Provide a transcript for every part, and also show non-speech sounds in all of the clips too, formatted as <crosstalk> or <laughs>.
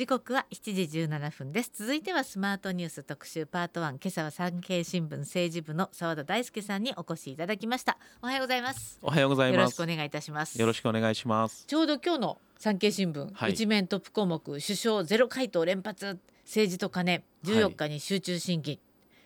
時刻は7時17分です。続いてはスマートニュース特集パート1今朝は産経新聞政治部の澤田大輔さんにお越しいただきました。おはようございます。おはようございます。よろしくお願いいたします。よろしくお願いします。ちょうど今日の産経新聞、はい、一面トップ項目首相ゼロ回答連発政治と金14日に集中審議、はい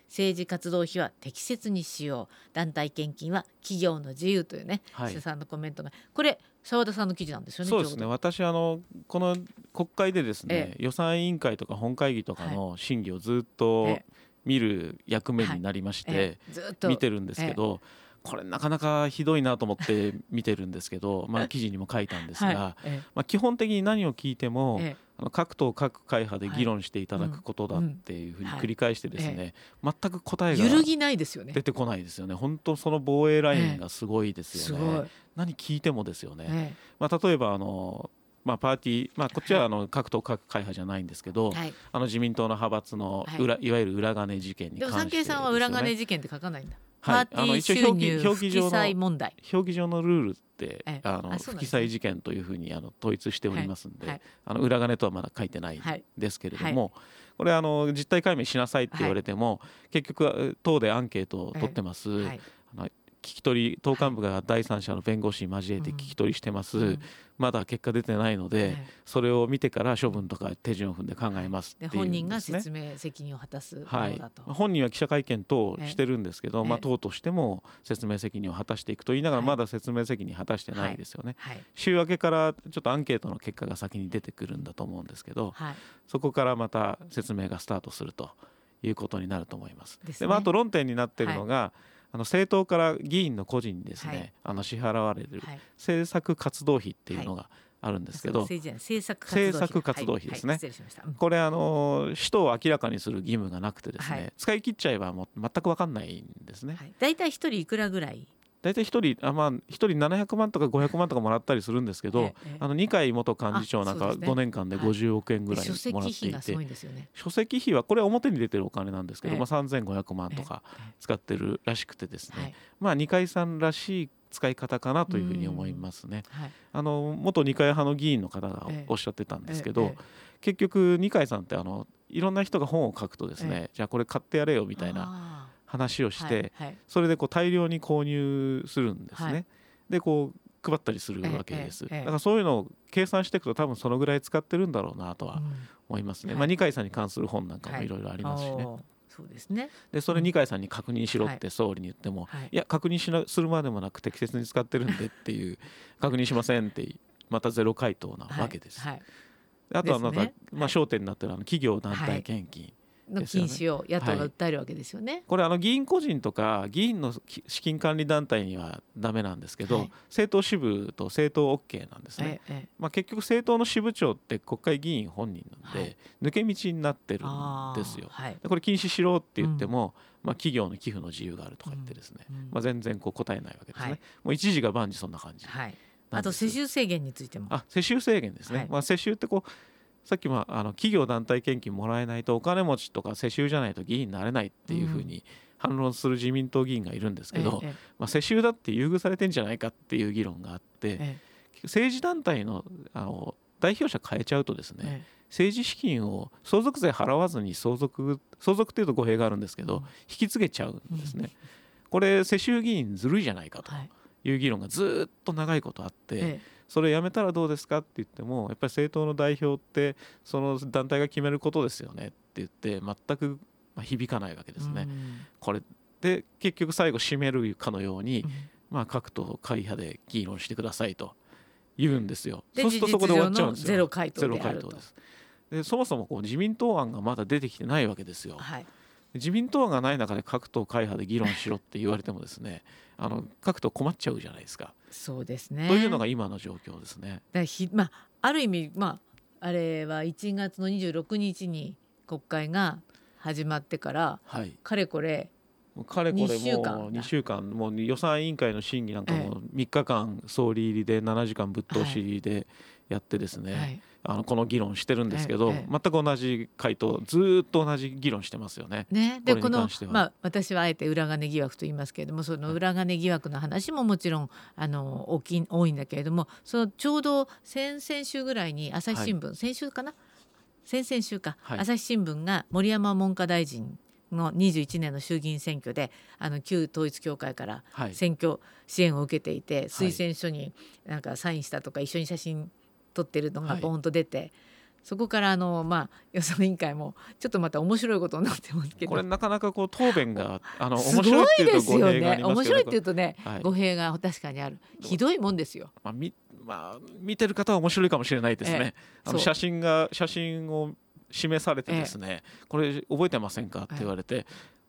政治活動費は適切に使用団体献金は企業の自由というね、はい、さんのコメントが。これ澤田さんの記事なんですよね。そうですね。私あのこの国会でですね、予算委員会とか本会議とかの審議をずっと見る役目になりまして、見てるんですけど。これなかなかひどいなと思って見てるんですけど、まあ、記事にも書いたんですが、まあ、基本的に何を聞いても、あの各党各会派で議論していただくことだっていうふうに繰り返してですね、全く答えが揺るぎないですよね。出てこないですよね。本当その防衛ラインがすごいですよね、何聞いてもですよね、まあ、例えばあのまあ、パーティー、まあ、こっちはあの各党各会派じゃないんですけど、はい、あの自民党の派閥の裏、はい、いわゆる裏金事件に関して、ね、でも産経さんは裏金事件って書かないんだ。はい、パーティー収入不記載問題。表記上のルールってあの不記載事件というふうにあの統一しておりますんで、あの裏金とはまだ書いてないんですけれども、これあの実態解明しなさいって言われても、結局党でアンケートを取ってます、あの聞き取り党幹部が第三者の弁護士交えて聞き取りしてます、うん、まだ結果出てないので、それを見てから処分とか手順を踏んで考えますっていう、ね、本人が説明責任を果たすはい、本人は記者会見等してるんですけど、まあ、党としても説明責任を果たしていくと言いながらまだ説明責任果たしてないですよね、はい。はい、週明けからちょっとアンケートの結果が先に出てくるんだと思うんですけど、そこからまた説明がスタートするということになると思います。で、ね、まあ、あと論点になってるのが、あの政党から議員の個人にですね、はい、あの支払われる政策活動費っていうのがあるんですけど、政策活動費。ですね、これあの使途を明らかにする義務がなくてですね、使い切っちゃえばもう全く分かんないんですね。大体一人いくらぐらい大体一人あまあ一人700万とか500万とかもらったりするんですけど、ええ、あの二階元幹事長なんか5年間で50億円ぐらいもらっていて、書籍費はこれは表に出てるお金なんですけど、まあ3500万とか使ってるらしくてですね、まあ二階さんらしい使い方かなというふうに思いますね。はい、あの元二階派の議員の方がおっしゃってたんですけど、結局二階さんってあのいろんな人が本を書くとですね、じゃあこれ買ってやれよみたいな。話をして、はいはい、それでこう大量に購入するんですね。はい、でこう配ったりするわけです、だからそういうのを計算していくと多分そのぐらい使ってるんだろうなとは思いますね、うん、まあ、二階さんに関する本なんかもい。ろいろありますしね。そうですね。でそれ二階さんに確認しろって総理に言っても、い、や確認しなするまでもなく適切に使ってるんでっていう確認しませんってまたゼロ回答なわけです。あとはまた、ね、まあ、焦点になってるあの企業団体献金、の禁止を野党が訴えるわけですよね。はい、これあの議員個人とか議員の資金管理団体にはだめなんですけど、はい、政党支部と政党 OK なんですね。ええ、まあ、結局政党の支部長って国会議員本人なので、はい、抜け道になってるんですよ。これ禁止しろって言っても、うん、まあ、企業の寄付の自由があるとか言ってですね、うんまあ、全然こう答えないわけですね。もう一時が万事そんな感じ。あと世襲制限についても。あ世襲制限ですね。まあ、世襲ってこうさっきもあの企業団体献金もらえないとお金持ちとか世襲じゃないと議員になれないっていうふうに反論する自民党議員がいるんですけど、うん、まあ、世襲だって優遇されてんじゃないかっていう議論があって、政治団体のあの代表者変えちゃうとですね、政治資金を相続税払わずに相続相続っていうと語弊があるんですけど、引き継げちゃうんですね。これ世襲議員ずるいじゃないかとい。う議論がずっと長いことあって、それやめたらどうですか？って言ってもやっぱり政党の代表ってその団体が決めることですよねって言って全く響かないわけですね。これで結局最後締めるかのように、まあ、各党会派で議論してくださいと言うんですよ。そうするとそこで終わっちゃうんですよ。ゼロ回答ですでそもそもこう自民党案がまだ出てきてないわけですよ。はい自民党がない中で各党会派で議論しろって言われてもですねあの各党困っちゃうじゃないですか。そうですね。というのが今の状況ですね。だひまあ、ある意味、まあ、あれは1月の26日に国会が始まってから、はい、かれこれかれこれもう2週間もう予算委員会の審議なんかも3日間総理入りで7時間ぶっ通しでやってですね、はいあのこの議論してるんですけど、全く同じ回答ずっと同じ議論してますよね。ね。でこのまあ私はあえて裏金疑惑と言いますけれどもその裏金疑惑の話ももちろんあの大き多いんだけれどもそのちょうど先々週ぐらいに朝日新聞、はい、先週かな？先々週か、はい。朝日新聞が森山文科大臣の21年の衆議院選挙であの旧統一教会からはい。選挙支援を受けていて、推薦書になんかサインしたとか一緒に写真撮ってるのがはい。ボーンと出て、そこからあの、まあ、予算委員会もちょっとまた面白いことになってますけど。これなかなかこう答弁が <laughs> あの面白いっていですよいうと語弊があねりますけど。面白いって言うとね、はい。語弊が確かにある。ひどいもんですよ。まあみまあ、見てる方は面白いかもしれないですね。あの写真が写真を示されてですね、これ覚えてませんか？って言われて、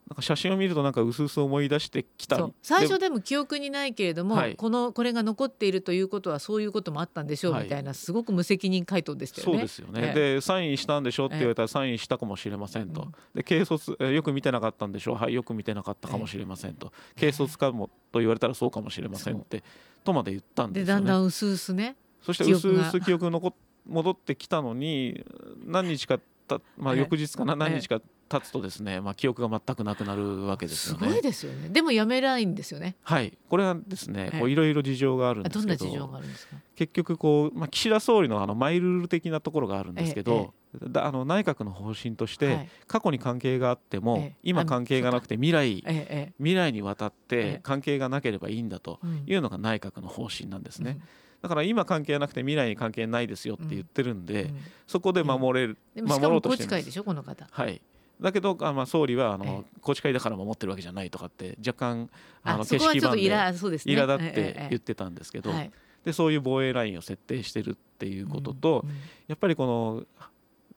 なんか写真を見るとなんか薄々思い出してきた。最初ででも記憶にないけれども、はい。このこれが残っているということはそういうこともあったんでしょうはい。みたいなすごく無責任回答でしたよね。そうですよね、ええ。でサインしたんでしょって言われたらサインしたかもしれませんと、うんで軽率えよく見てなかったんでしょう。はいよく見てなかったかもしれませんと、軽率かもと言われたらそうかもしれませんってとまで言ったんでよね。ですだんだん薄々ねそして薄々記憶残っ戻ってきたのに何日かた、まあ、ええ。翌日かな、え。何日か経つとですね、まあ、記憶が全くなくなるわけですすよね。ごいですよね。でもやめないんですよね。はい、これはですね、ええこういろいろ事情があるんあですけどどんな事情があるんですか？結局こう、まあ、岸田総理のあのマイルール的なところがあるんですけど、だあの内閣の方針として、はい。過去に関係があっても、ええ。今関係がなくて未来ええ未来にわたっええ。て関係がなければいいんだとええいうのが内閣の方針なんですね。うん。だから今関係なくて未来に関係ないですよって言ってるんで、うん。そこで守れる、守ろうとしてるんです。池会でしょこの方。はい。だけどあまあ総理はあの、え宏池会だから守ってるわけじゃないとかって若干あのあそこはちょっとイでラそうですね。苛立っええてええ。言ってたんですけど、はい。でそういう防衛ラインを設定してるっていうことと、やっぱりこの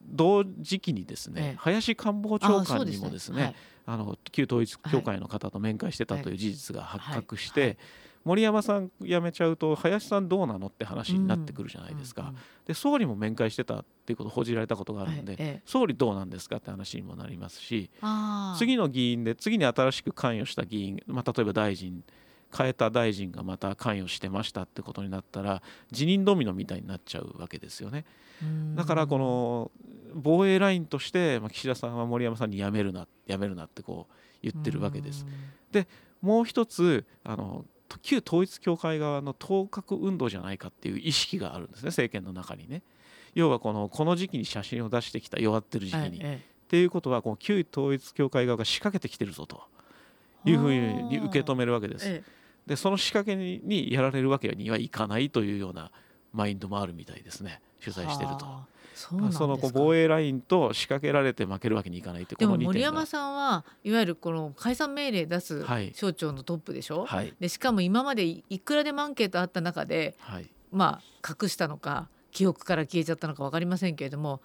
同時期にですね、ええ。林官房長官にもですねはい。あの旧統一教会の方と面会してたという事実が発覚して、はい森山さん辞めちゃうと林さんどうなのって話になってくるじゃないですか、うんうんで総理も面会してたっていうことを報じられたことがあるんで、ええええ。総理どうなんですかって話にもなりますし次の議員で次に新しく関与した議員、まあ、例えば大臣変えた大臣がまた関与してましたってことになったら辞任ドミノみたいになっちゃうわけですよね。うん。だからこの防衛ラインとして、まあ、岸田さんは森山さんに辞めるな辞めるなってこう言ってるわけです。もう一つあの旧統一教会側の当確運動じゃないかっていう意識があるんですね政権の中にね。要はこのこの時期に写真を出してきた弱ってる時期に。っえていうことはこの旧統一教会側が仕掛けてきてるぞとえいうふうに受け止めるわけです。ええでその仕掛けににやられるわけにはいかないというようなマインドもあるみたいですね取材してると。はあその防衛ラインと仕掛けられて負けるわけにいかないってこでもの2点が。森山さんはいわゆるこの解散命令出すはい。省庁のトップでしょ、はい。でしかも今までいいくらでもアンケートあった中ではい。まあ隠したのか記憶から消えちゃったのか分かりませんけれども、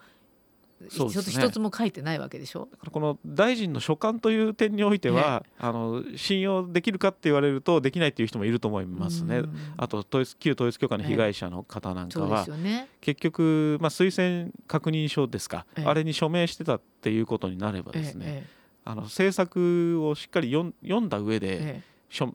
一つ一つも書いてないわけでしょ？だからこの大臣の所管という点においては、あの信用できるかって言われるとできないっていう人もいると思いますね。うんあと統一旧統一教会の被害者の方なんかは、ね。結局、まあ、推薦確認書ですか、ええあれに署名してたっていうことになればええですね、えあの政策をしっかり読んだ上えで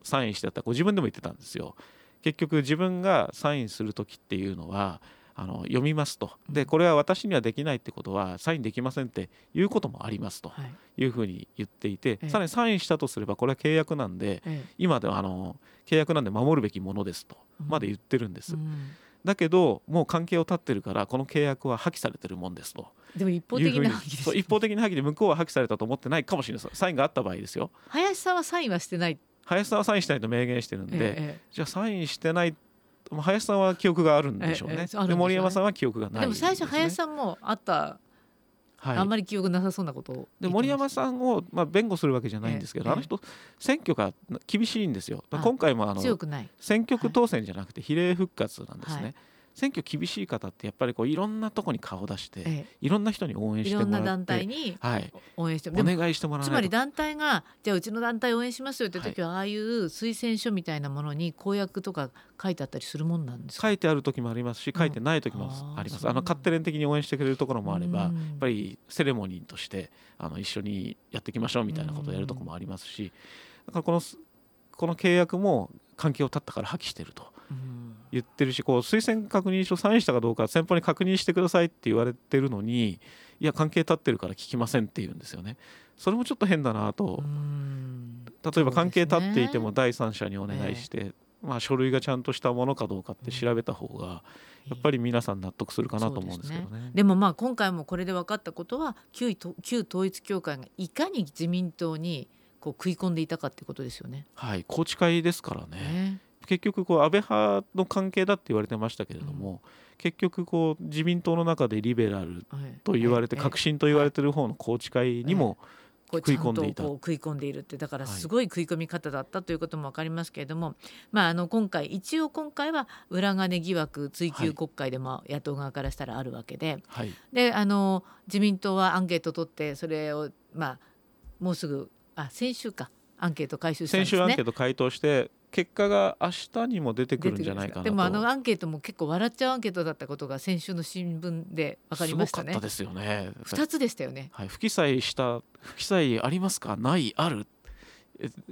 サインしてたこう自分でも言ってたんですよ。結局自分がサインする時っていうのはあの読みますと。でこれは私にはできないってことはサインできませんっていうこともありますとはい。いうふうに言っていて、ええ。さらにサインしたとすればこれは契約なんでええ。今ではあの契約なんで守るべきものですとうん。まで言ってるんです、うん。だけどもう関係を断ってるからこの契約は破棄されてるもんですとでも一方的な破棄です一方的な破棄で向こうは破棄されたと思ってないかもしれない。ですサインがあった場合ですよ。林さんはサインはしてない。林さんはサインしたいと明言してるんで、えええじゃあサインしてないまあ林さんは記憶があるんでしょうね。でねで森山さんは記憶がないえでも最初林んさんもあった、はい、あんまり記憶なさそうなことをで森山さんを、まあ、弁護するわけじゃないんですけど、ええあの人選挙が厳しいんですよ。あ今回もあの強くない。選挙区当選じゃなくて比例復活なんですね。はい選挙厳しい方ってやっぱりこういろんなとこに顔を出して、えいろんな人に応えい援してもらってろんな団体にはい、応援してお願いしてもらわつまり団体がじゃあうちの団体応援しますよって時は、ああいう推薦書みたいなものに公約とか書いてあったりするもんなんですか？書いてある時もありますし書いてない時もうんあります。そうあの勝手連的に応援してくれるところもあれば、やうん。っぱりセレモニーとしてあの一緒にやっていきましょうみたいなことをやるところもありますし、だからこのこの契約も関係を断ったから破棄してると。うん言ってるしこう推薦確認書サインしたかどうか先方に確認してくださいって言われてるのにいや関係断ってるから聞きませんって言うんですよね。それもちょっと変だなとうん例えば関係そうですね断っていても第三者にお願いしてまあ、書類がちゃんとしたものかどうかって調べた方がやっぱり皆さん納得するかなと思うんですけどね。ねでもまあ今回もこれで分かったことは旧旧統一教会がいかに自民党にこう食い込んでいたかってことですよね。はい、宏池会ですからね。ね結局こう安倍派の関係だって言われてましたけれども、うん、結局こう自民党の中でリベラルと言われて、革新と言われてる方の宏池会にも、食い込んでいた。食い込んでいるってだからすごい食い込み方だったということも分かりますけれども、はい、まあ、あの今回一応今回は裏金疑惑追及国会でも野党側からしたらあるわけではい、であの自民党はアンケート取ってそれを、まあ、もうすぐあ先週か。アンケート回収したんですね。先週アンケート回答して結果が明日にも出てくるんじゃないかなでもあのアンケートも結構笑っちゃうアンケートだったことが先週の新聞で分かりましたね。すごかったですよね。二つでしたよね。はい、不記載した不記載ありますかないある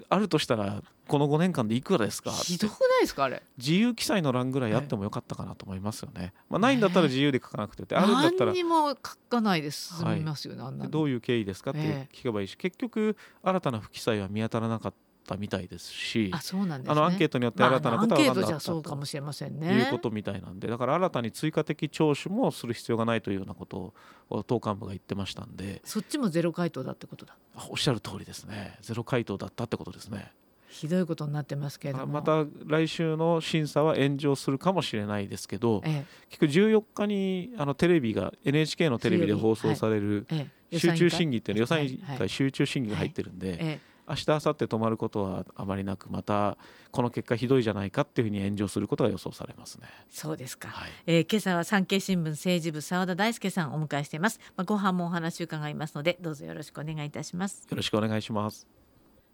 あるとしたらこの5年間でいくらですかひどくないですかあれ自由記載の欄ぐらいあってもよかったかなと思いますよね、まあ、ないんだったら自由で書かなくて、あるんだったら何にも書かないで済みますよね、はい、どういう経緯ですかって聞けばいいし、結局新たな不記載は見当たらなかったったみたいです。しあそうなんです、ね、あのアンケートによって新たなことは分からなかったそうかもしれませんね。いうことみたいなんでだから新たに追加的聴取もする必要がないというようなことを党幹部が言ってましたんで。そっちもゼロ回答だってことだ。おっしゃる通りですね。ゼロ回答だったってことですね。ひどいことになってますけれども。また来週の審査は炎上するかもしれないですけど、ええ、結局14日にあのテレビが NHK のテレビで放送される集中審議っていうの予算委員会集中審議が入ってるんで、明日明後日止まることはあまりなくまたこの結果ひどいじゃないかっていうふうに炎上することが予想されますね。そうですか、はい、えー、今朝は産経新聞政治部澤田大輔さんをお迎えしています。まあ、ご飯もお話伺いますのでどうぞよろしくお願いいたします。よろしくお願いします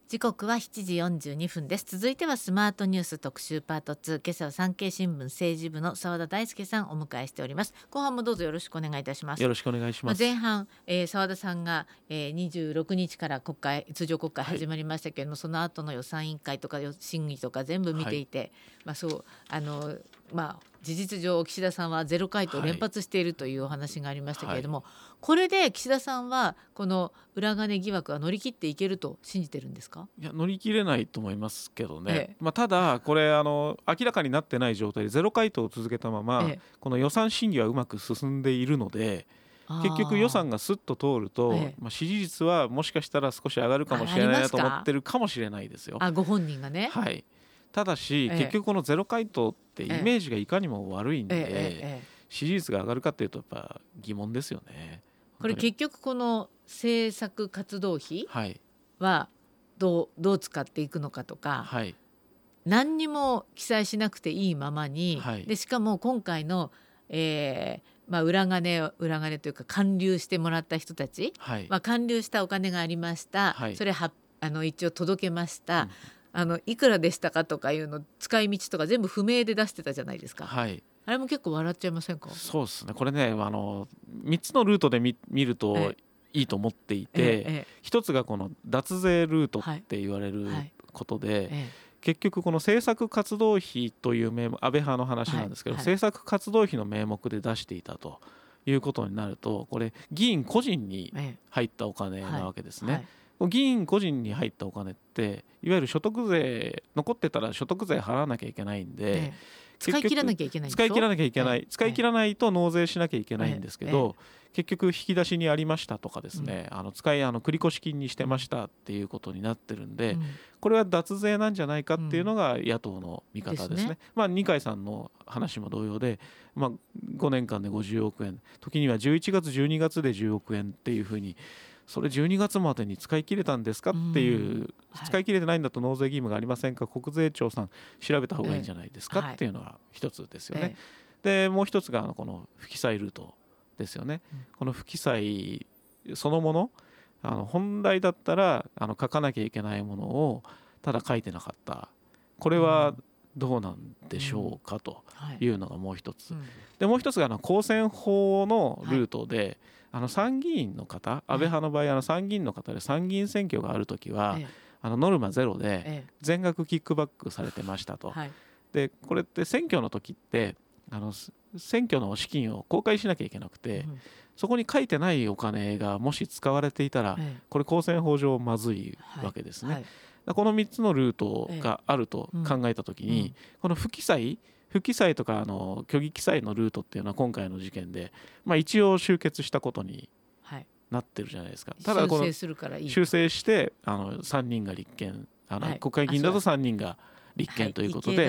時刻は7時42分です。続いてはスマートニュース特集パート2今朝は産経新聞政治部の澤田大輔さんをお迎えしております。後半もどうぞよろしくお願いいたします。よろしくお願いします、まあ、前半、えー、澤田さんが、えー、26日から国会通常国会始まりましたけれども、はい、その後の予算委員会とか審議とか全部見ていて、はい、まあそうあのまあ事実上岸田さんはゼロ回答連発しているというお話がありましたけれども、はい、これで岸田さんはこの裏金疑惑は乗り切っていけると信じてるんですか？いや乗り切れないと思いますけどね、ええ、まあ、ただこれあの明らかになってない状態でゼロ回答を続けたまま、え、この予算審議はうまく進んでいるので。結局予算がすっと通ると、まあ、支持率はもしかしたら少し上がるかもしれないなと思ってるかもしれないですよ。あご本人がね、はいただし、結局このゼロ回答ってイメージがいかにも悪いんで、支持率が上がるかっていうとやっぱ疑問ですよね。これ結局この政策活動費はどうどう使っていくのかとか、はい、何にも記載しなくていいままに、はい、でしかも今回の、えーまあ、裏金裏金というか還流してもらった人たち、はい、まあ、還流したお金がありました、それはあの一応届けました、うん、あのいくらでしたかとかいうの使い道とか全部不明で出してたじゃないですか。はい。あれも結構笑っちゃいませんか？そうですね。これねあの3つのルートで見見るといいと思っていて、ええ、1つがこの脱税ルートって言われることで、結局この政策活動費という名目安倍派の話なんですけど、はい、政策活動費の名目で出していたということになるとこれ議員個人に入ったお金なわけですね。議員個人に入ったお金っていわゆる所得税残ってたら所得税払わなきゃいけないんで、使い切らなきゃいけない使い切らなきゃいけない、使い切らないと納税しなきゃいけないんですけど、結局引き出しにありましたとかですね、あの使いあの繰越金にしてましたっていうことになってるんで、これは脱税なんじゃないかっていうのが野党の見方ですね。まあ二階さんの話も同様で、まあ5年間で50億円、時には11月12月で10億円っていうふうにそれ12月までに使い切れたんですかっていう、はい、使い切れてないんだと納税義務がありませんか？国税庁さん調べた方がいいんじゃないですかっていうのが一つですよね。でもう一つがこの不記載ルートですよね。この不記載そのものあの本来だったらあの書かなきゃいけないものをただ書いてなかった。これはどうなんでしょうかとい。うのがもう一つ、でもう一つがあの公選法のルートで、あの参議院の方安倍派の場合あの参議院の方で参議院選挙がある時は、あのノルマゼロで全額キックバックされてましたと。でこれって選挙の時ってあの選挙の資金を公開しなきゃいけなくて、そこに書いてないお金がもし使われていたら、これ公選法上まずいわけですね。この3つのルートがあると考えた時に、この不記載不記載とかあの虚偽記載のルートっていうのは今回の事件で、まあ、一応集結したことになってるじゃないですか。ただこの修正してあの3人が立憲あの、国会議員だと3人が立憲ということで、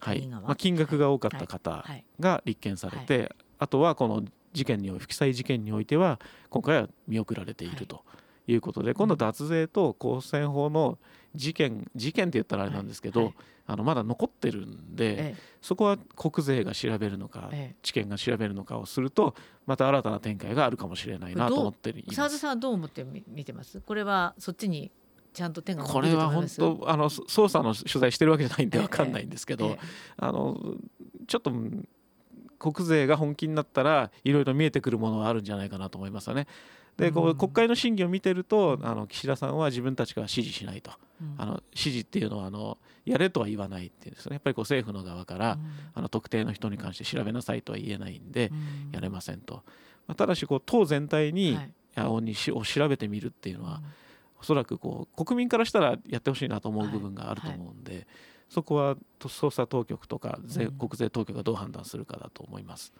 はい。まあ、金額が多かった方が立憲されて、あとはこの事件に不記載事件においては今回は見送られているということで、今度脱税と公選法の事件事件って言ったらあれなんですけど、あのまだ残ってるんで、そこは国税が調べるのか、地検が調べるのかをするとまた新たな展開があるかもしれないなと思っています。さんはどう思って見てます？これはそっちにちゃんと手がこれは本当あの捜査の取材してるわけじゃないんで分かんないんですけど、あのちょっと国税が本気になったらいろいろ見えてくるものはあるんじゃないかなと思いますよね。でこう国会の審議を見てるとあの岸田さんは自分たちが指示しないと、うん、あの指示っていうのはあのやれとは言わないっていうんですね。やっぱりこう政府の側から、うん、あの特定の人に関して調べなさいとは言えないんで、うん、やれませんと、まあ、ただしこう党全体に、はい、にしを調べてみるっていうのは、おそらくこう国民からしたらやってほしいなと思う部分があると思うんで、はい。はい、そこは捜査当局とか税、国税当局がどう判断するかだと思います。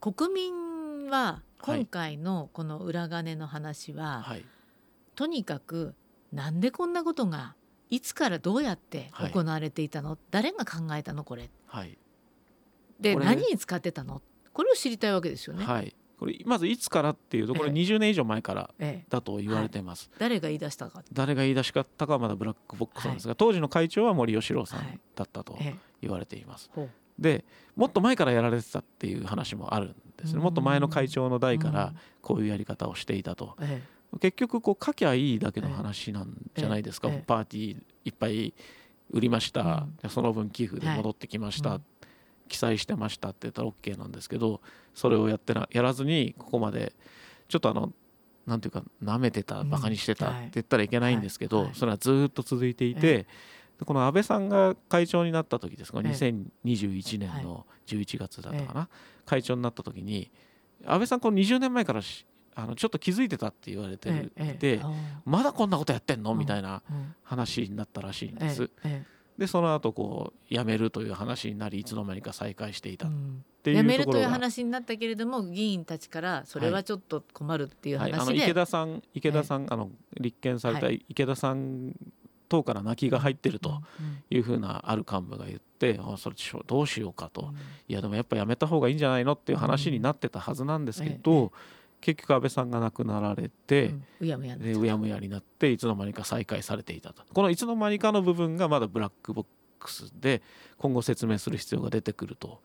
国民は今回のこの裏金の話は、はい、とにかくなんでこんなことがいつからどうやって行われていたの、はい、誰が考えたのこれ。はい、で何に使ってたの？これを知りたいわけですよね。はい、これまずいつからっていうとこれ20年以上前からだと言われてます。ええはい、誰が言い出したか。誰が言い出したかはまだブラックボックスなんですが、当時の会長は森喜朗さんだったと言われています。でもっと前からやられてたっていう話もあるんですね。もっと前の会長の代からこういうやり方をしていたと、結局こう書きゃいいだけの話なんじゃないですか、パーティーいっぱい売りました、その分寄付で戻ってきました、記載してましたって言ったら OK なんですけどそれをやってなやらずにここまでちょっとあのなんていうかなめてたバカにしてたって言ったらいけないんですけど、それはずっと続いていて。この安倍さんが会長になった時ですか、2021年の11月だったかな、会長になった時に安倍さんこの20年前からあのちょっと気づいてたって言われてる、でまだこんなことやってんの？みたいな話になったらしいんです。でその後こう辞めるという話になりいつの間にか再開していたっていう辞めるという話になったけれども議員たちからそれはちょっと困るっていう話で、はい、あの池田さん池田さん、あの立憲された池田さん党から泣きが入ってるというふうなある幹部が言って、あそれどうしようかと、いやでもやっぱやめた方がいいんじゃないのっていう話になってたはずなんですけど、結局安倍さんが亡くなられて、うやむやになっていつの間にか再開されていたと。このいつの間にかの部分がまだブラックボックスで今後説明する必要が出てくると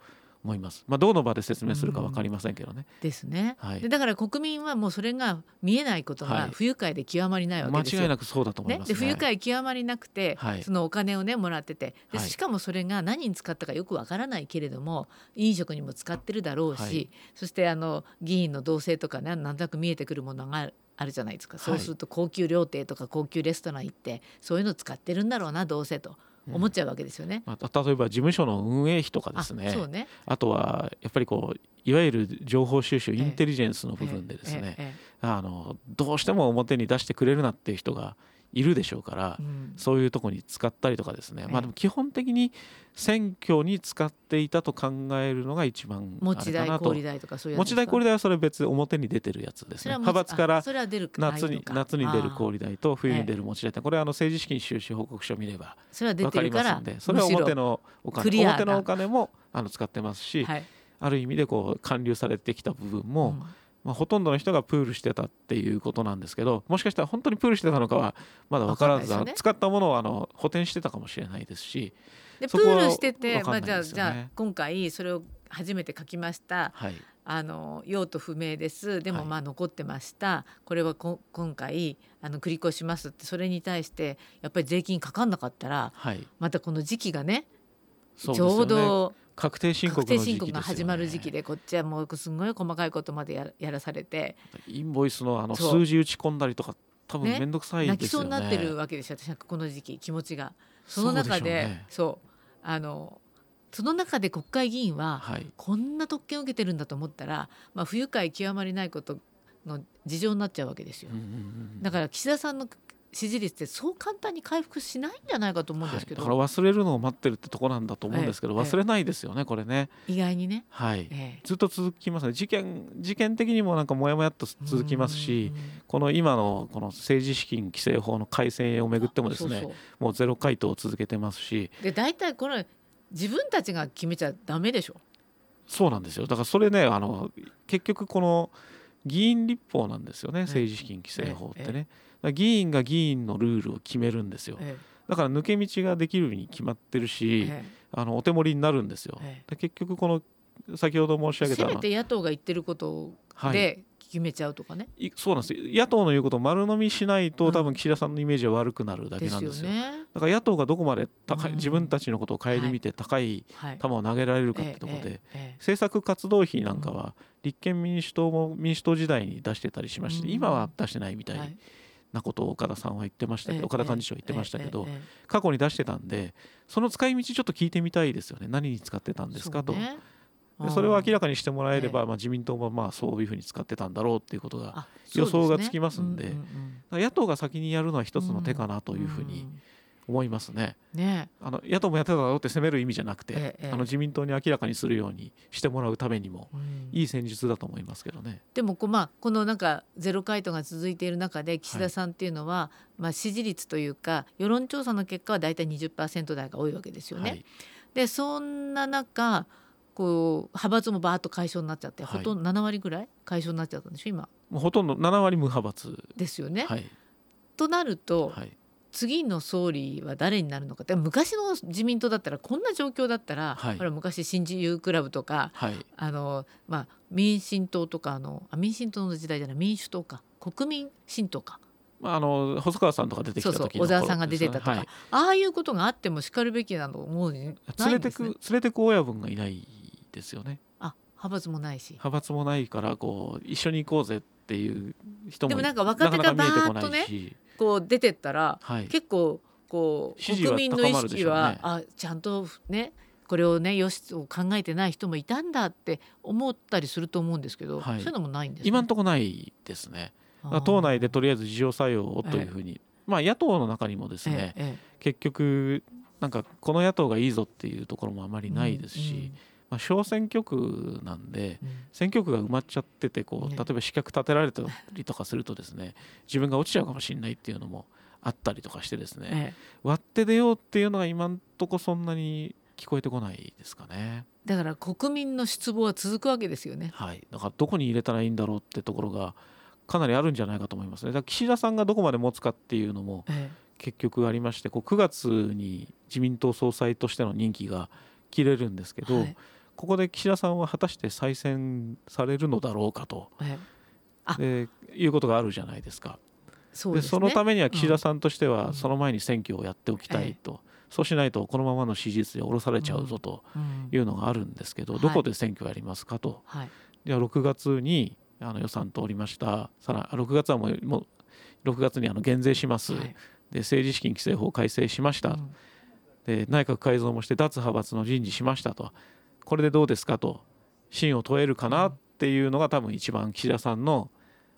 思います。まあ、どの場で説明するか分かりませんけどね。うん、ですね、はい、でだから国民はもうそれが見えないことが不愉快で極まりないわけですよ。間違いなくそうだと思います、ね、で不愉快極まりなくて、はい、そのお金をねもらっててでしかもそれが何に使ったかよくわからないけれども飲食にも使ってるだろうし、はい、そしてあの議員の動静とかねなんとなく見えてくるものがあるじゃないですか、そうすると高級料亭とか高級レストラン行ってそういうの使ってるんだろうなどうせと。思っちゃうわけですよね。まあ、例えば事務所の運営費とかですね。あね。あとはやっぱりこういわゆる情報収集インテリジェンスの部分でですね、あのどうしても表に出してくれるなっていう人がいるでしょうから、うん、そういうとこに使ったりとかですね、まあでも基本的に選挙に使っていたと考えるのが一番持ち代小売代とかそういう持ち代小売代はそれ別表に出てるやつですね派閥から夏に夏に出る小売代と冬に出る持ち代ってこれはあの政治資金収支報告書を見れば分かりますんでそれは表のお金表のお金もあの使ってますし、はい、ある意味でこう還流されてきた部分も、うんまあ、ほとんどの人がプールしてたっていうことなんですけどもしかしたら本当にプールしてたのかはまだ分からず、ね、使ったものをあの補填してたかもしれないですしでプールしてて、まあ、じゃあじゃあ今回それを初めて書きました、はい、あの用途不明です。でもまあ残ってました、はい、これはこ今回あの繰り越しますってそれに対してやっぱり税金かかんなかったら、はい、またこの時期がね。ちょうど確定申告、ね、が始まる時期でこっちはもうすごい細かいことまでややらされて。インボイスのあの数字打ち込んだりとか多分面倒くさい、ね、泣きそうになってるわけですよ私はこの時期気持ちが。その中で。そう、ね、あのその中で国会議員は、こんな特権を受けてるんだと思ったら、まあ、不愉快極まりないことの事情になっちゃうわけですよ。だから岸田さんの支持率ってそう簡単に回復しないんじゃないかと思うんですけど、はい、だから忘れるのを待ってるってとこなんだと思うんですけど、ええ忘れないですよねこれね。意外にね、はい。ええ。ずっと続きますね。事件事件的にもなんかもやもやっと続きますしこの今のこの政治資金規正法の改正をめぐってもですねもうゼロ回答を続けてますし。で大体これ自分たちが決めちゃダメでしょ。そうなんですよ。だからそれねあの結局この議員立法なんですよね政治資金規正法ってね、議員が議員のルールを決めるんですよ。えだから抜け道ができるに決まってるえしえあのお手盛りになるんですよ。えで結局この先ほど申し上げたせめて野党が言ってることはい。で決めちゃうとかね。いそうなんです。よ野党の言うことを丸飲みしないうん。と多分岸田さんのイメージは悪くなるだけなんですよ。ね。だから野党がどこまで高いうん。自分たちのことを顧みて高いはい。球を投げられるかってところでえええ政策活動費なんかは立憲民主党も民主党時代に出してたりしましてうん。今は出してないみたいい。なことを岡田さんは言ってましたけええど岡田幹事長は言ってましたけど過去に出してたんでその使い道ちょっと聞いてみたいですよね。何に使ってたんですかと。ねでそれを明らかかにしてもらえれえばまあ自民党もまあそういうふうに使ってたんだろうっていうことがあ予想がつきますんでうううんだから野党が先にやるのは一つの手かなというふうにん思いますね。ね。あの野党もやってただろうって責める意味じゃなくて、えあの自民党に明らかにするようにしてもらうためにもうん。いい戦術だと思いますけどね。でもこう、まあ、このなんかゼロ回答が続いている中で岸田さんっていうのは、まあ、支持率というか世論調査の結果は大体20%台が多いわけですよね。はい、でそんな中こう派閥もバーッと解消になっちゃって、はい。ほとんど7割ぐらい解消になっちゃったんでしょ今。もうほとんど7割無派閥。ですよね。はい、となると、はい、次の総理は誰になるのかって昔の自民党だったらこんな状況だったら、はい。ほら昔新自由クラブとかはい、あの、まあ、民進党とかあのあ民進党の時代じゃない民主党か。国民新党か。まああの細川さんとか出てきた時の小沢さんが出てたとか、頃ですねああいうことがあってもしかるべきなと思うにはい、な連れてく連れてく親分がいないですよね。あ派閥もないし。派閥もないからこう一緒に行こうぜっていう人もでもなんか若手がバーッとねないし、こう出てったらはい、結構こう国民の意識は、あちゃんとねこれをねよしを考えてない人もいたんだって思ったりすると思うんですけど、はい。そういうのもないんですね、今のところないですね。党内でとりあえず自浄作用をというふうに、まあ野党の中にもですね、ええ結局なんかこの野党がいいぞっていうところもあまりないですし、まあ、小選挙区なんでうんうん選挙区が埋まっちゃっててこうね例えば資格立てられたりとかするとですね <laughs> 自分が落ちちゃうかもしれないっていうのもあったりとかしてですねええ割って出ようっていうのが今んとこそんなに聞こえてこないですかね。だから国民の失望は続くわけですよね。はい、だからどこに入れたらいいんだろうってところがかなりあるんじゃないかと思いますね。だから岸田さんがどこまで持つかっていうのもえ結局ありましてこう9月に自民党総裁としての任期が切れるんですけど、えはいここで岸田さんは果たして再選されるのだろうかということがあるじゃないですか。でそうですね。そのためには岸田さんとしてうん。はその前に選挙をやっておきたいと、そうしないとこのままの支持率で下ろされちゃうぞとうん。いうのがあるんですけど、はい。どこで選挙をやりますかと。はい。じゃあ6月にあの予算通りました。さら6月はもうもう6月にあの減税します、はい。で政治資金規正法改正しました、うん。で内閣改造もして脱派閥の人事しましたとこれでどうですかと真を問えるかなっていうのが多分一番岸田さんの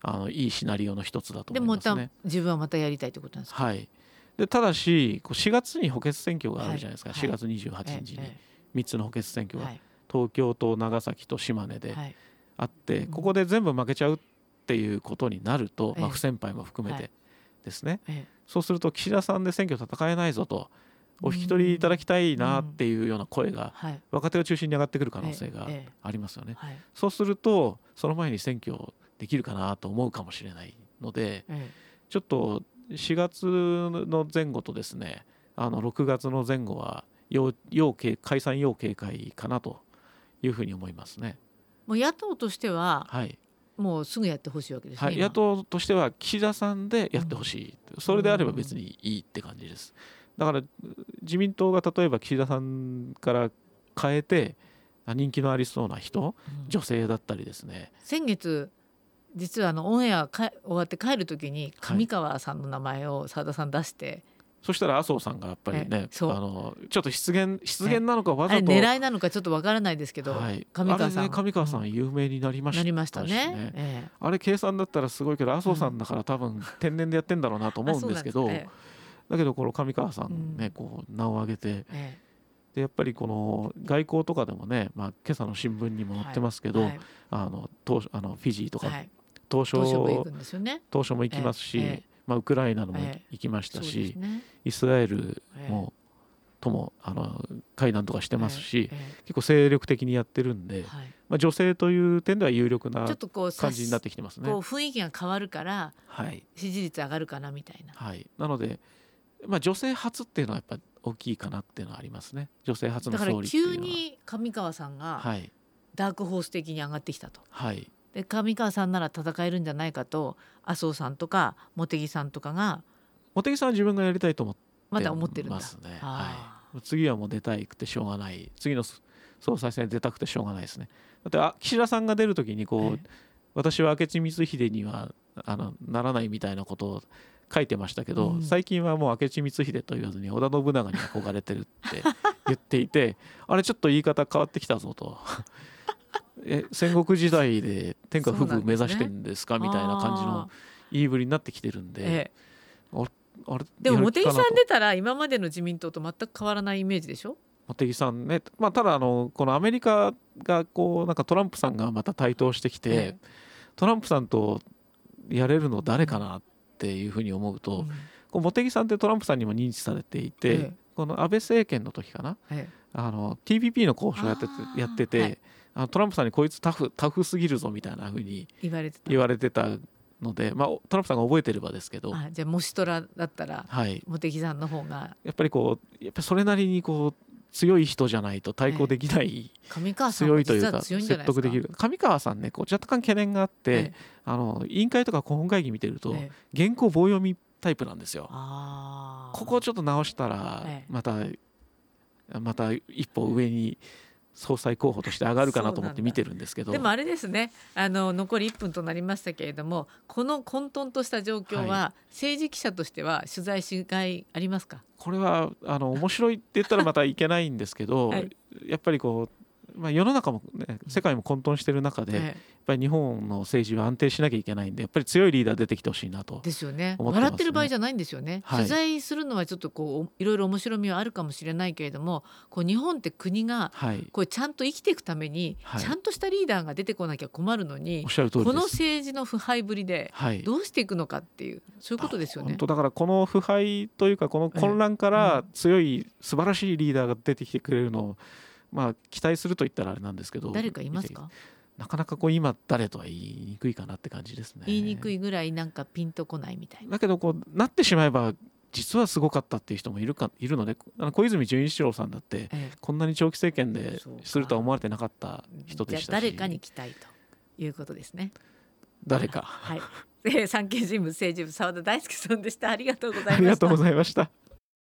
あのいいシナリオの一つだと思いますね。自分はまたやりたいということなんですか？はい、でただしこう4月に補欠選挙があるじゃないですか、はい4月28日に。え3つの補欠選挙が、えはい。東京と長崎と島根ではい。あって、うん。ここで全部負けちゃうっていうことになると、まあ、ええ。不先輩も含めはい。てですね、ええ。そうすると岸田さんで選挙戦えないぞとお引き取りいただきたいなっていうような声がはい。若手を中心に上がってくる可能性がありますよね。はい。そうするとその前に選挙できるかなと思うかもしれないのでえちょっと4月の前後とですねあの6月の前後は要要警解散要警戒かなというふうに思いますね。もう野党としてははい。もうすぐやってほしいわけですね。はい、今。野党としては岸田さんでやってほしい、それであれば別にいいって感じです。だから自民党が例えば岸田さんから変えてあ人気のありそうな人うん。女性だったりですね。先月実はあのオンエアか終わって帰る時に上川さんの名前を澤田さん出して。そしたら麻生さんがやっぱりねあのちょっと失言失言なのかわざと。狙いなのかちょっとわからないですけど、はい、上川さん、ね、上川さん有名になりました、ね、なりましたね、ええ、あれ計算だったらすごいけど麻生さんだから多分天然でやってんだろうなと思うんですけど、え、だけどこの上川さんね、うん、こう名を挙げて、でやっぱりこの外交とかでもね、まあ、今朝の新聞にも載ってますけど、あの東あのフィジーとか、はい、東証東証も行きますし、まあ、ウクライナのも行きましたし、ね、イスラエルも、ともあの会談とかしてますし、結構精力的にやってるんで、まあ、女性という点では有力な感じになってきてますね。こう雰囲気が変わるから、支持率上がるかなみたいな。はい、なので、まあ、女性初っていうのはやっぱ大きいかなっていうのはありますね。女性初の総理急に上川さんがダークホース的に上がってきたと。はい。で上川さんなら戦えるんじゃないかと麻生さんとか茂木さんとかが茂木さんは自分がやりたいと思ってまだ思ってるんだ。ますね、はい、次はもう出たいくてしょうがない。次の総裁選出たくてしょうがないですね。だってあ岸田さんが出る時にこう、私は明智光秀にはあのならないみたいなことを書いてましたけど、うん、最近はもう明智光秀と言わずに織田信長に憧れてるって <laughs> 言っていてあれちょっと言い方変わってきたぞと。<laughs> え戦国時代で天下富舞目指してるんですか、みたいな感じの言いぶりになってきてるんで、ええ、あれでも茂木さん出たら今までの自民党と全く変わらないイメージでしょ？茂木さんね、まあ、ただあのこのアメリカがこうなんかトランプさんがまた台頭してきて、え、トランプさんとやれるの誰かなっていうふうに思うと、うん、こう茂木さんってトランプさんにも認知されていて、この安倍政権の時かな、あの TPP の交渉やっててやってて、はい、あのトランプさんにこいつタフタフすぎるぞみたいなふうに言われてた。言われてたので、まあ、トランプさんが覚えてればですけどじゃあもしトラだったら、はい、茂木さんの方が。やっぱりこうやっぱそれなりにこう強い人じゃないと対抗できない、えー、上川さん強いというか説得できる。上川さんねこう若干懸念があって、えー、あの委員会とか顧問会議見てると、えー、原稿棒読みタイプなんですよ。ここをちょっと直したらまた、また一歩上に総裁候補として上がるかなと思って見てるんですけど。でもあれですね。あの残り1分となりましたけれどもこの混沌とした状況は、政治記者としては取材しがいありますか？これはあの面白いって言ったらまたいけないんですけど、<laughs> はい、やっぱりこうまあ、世の中も、ね、世界も混沌している中で、やっぱり日本の政治は安定しなきゃいけないんでやっぱり強いリーダー出てきてほしいなと、ですよね。笑ってる場合じゃないんですよね、はい、取材するのはちょっとこういろいろ面白みはあるかもしれないけれどもこう日本って国がこうちゃんと生きていくために、ちゃんとしたリーダーが出てこなきゃ困るのに、この政治の腐敗ぶりでどうしていくのかっていう、そういうことですよね。本当だからこの腐敗というかこの混乱から強い素晴らしいリーダーが出てきてくれるのをまあ期待すると言ったらあれなんですけど誰かいますか？なかなかこう今誰とは言いにくいかなって感じですね。言いにくいぐらいなんかピンとこないみたいな。だけどこうなってしまえば実はすごかったっていう人もいるかいるのであの小泉純一郎さんだって、こんなに長期政権でするとは思われてなかった人でした誰かに期待ということですね。誰か。はい。産経新聞政治部澤田大輔さんでした。ありがとうございました。ありがとうございました